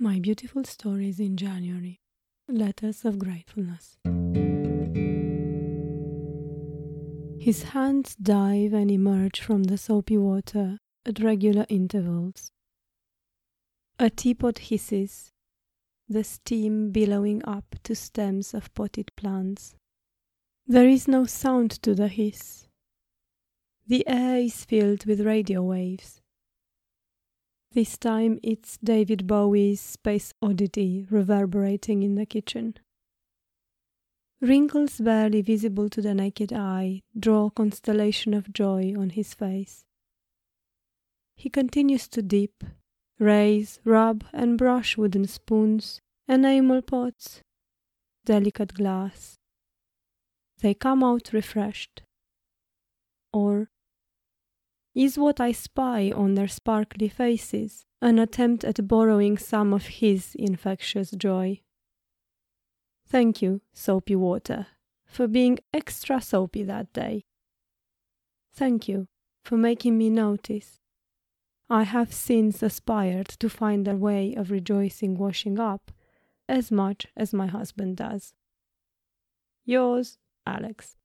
My Beautiful Stories in January Letters of Gratefulness. His hands dive and emerge from the soapy water at regular intervals. A teapot hisses, the steam billowing up to stems of potted plants. There is no sound to the hiss. The air is filled with radio waves. This time it's David Bowie's Space Oddity reverberating in the kitchen. Wrinkles barely visible to the naked eye draw a constellation of joy on his face. He continues to dip, raise, rub, and brush wooden spoons, and enamel pots, delicate glass. They come out refreshed. Is what I spy on their sparkly faces an attempt at borrowing some of his infectious joy. Thank you, soapy water, for being extra soapy that day. Thank you for making me notice. I have since aspired to find a way of rejoicing washing up as much as my husband does. Yours, Alex.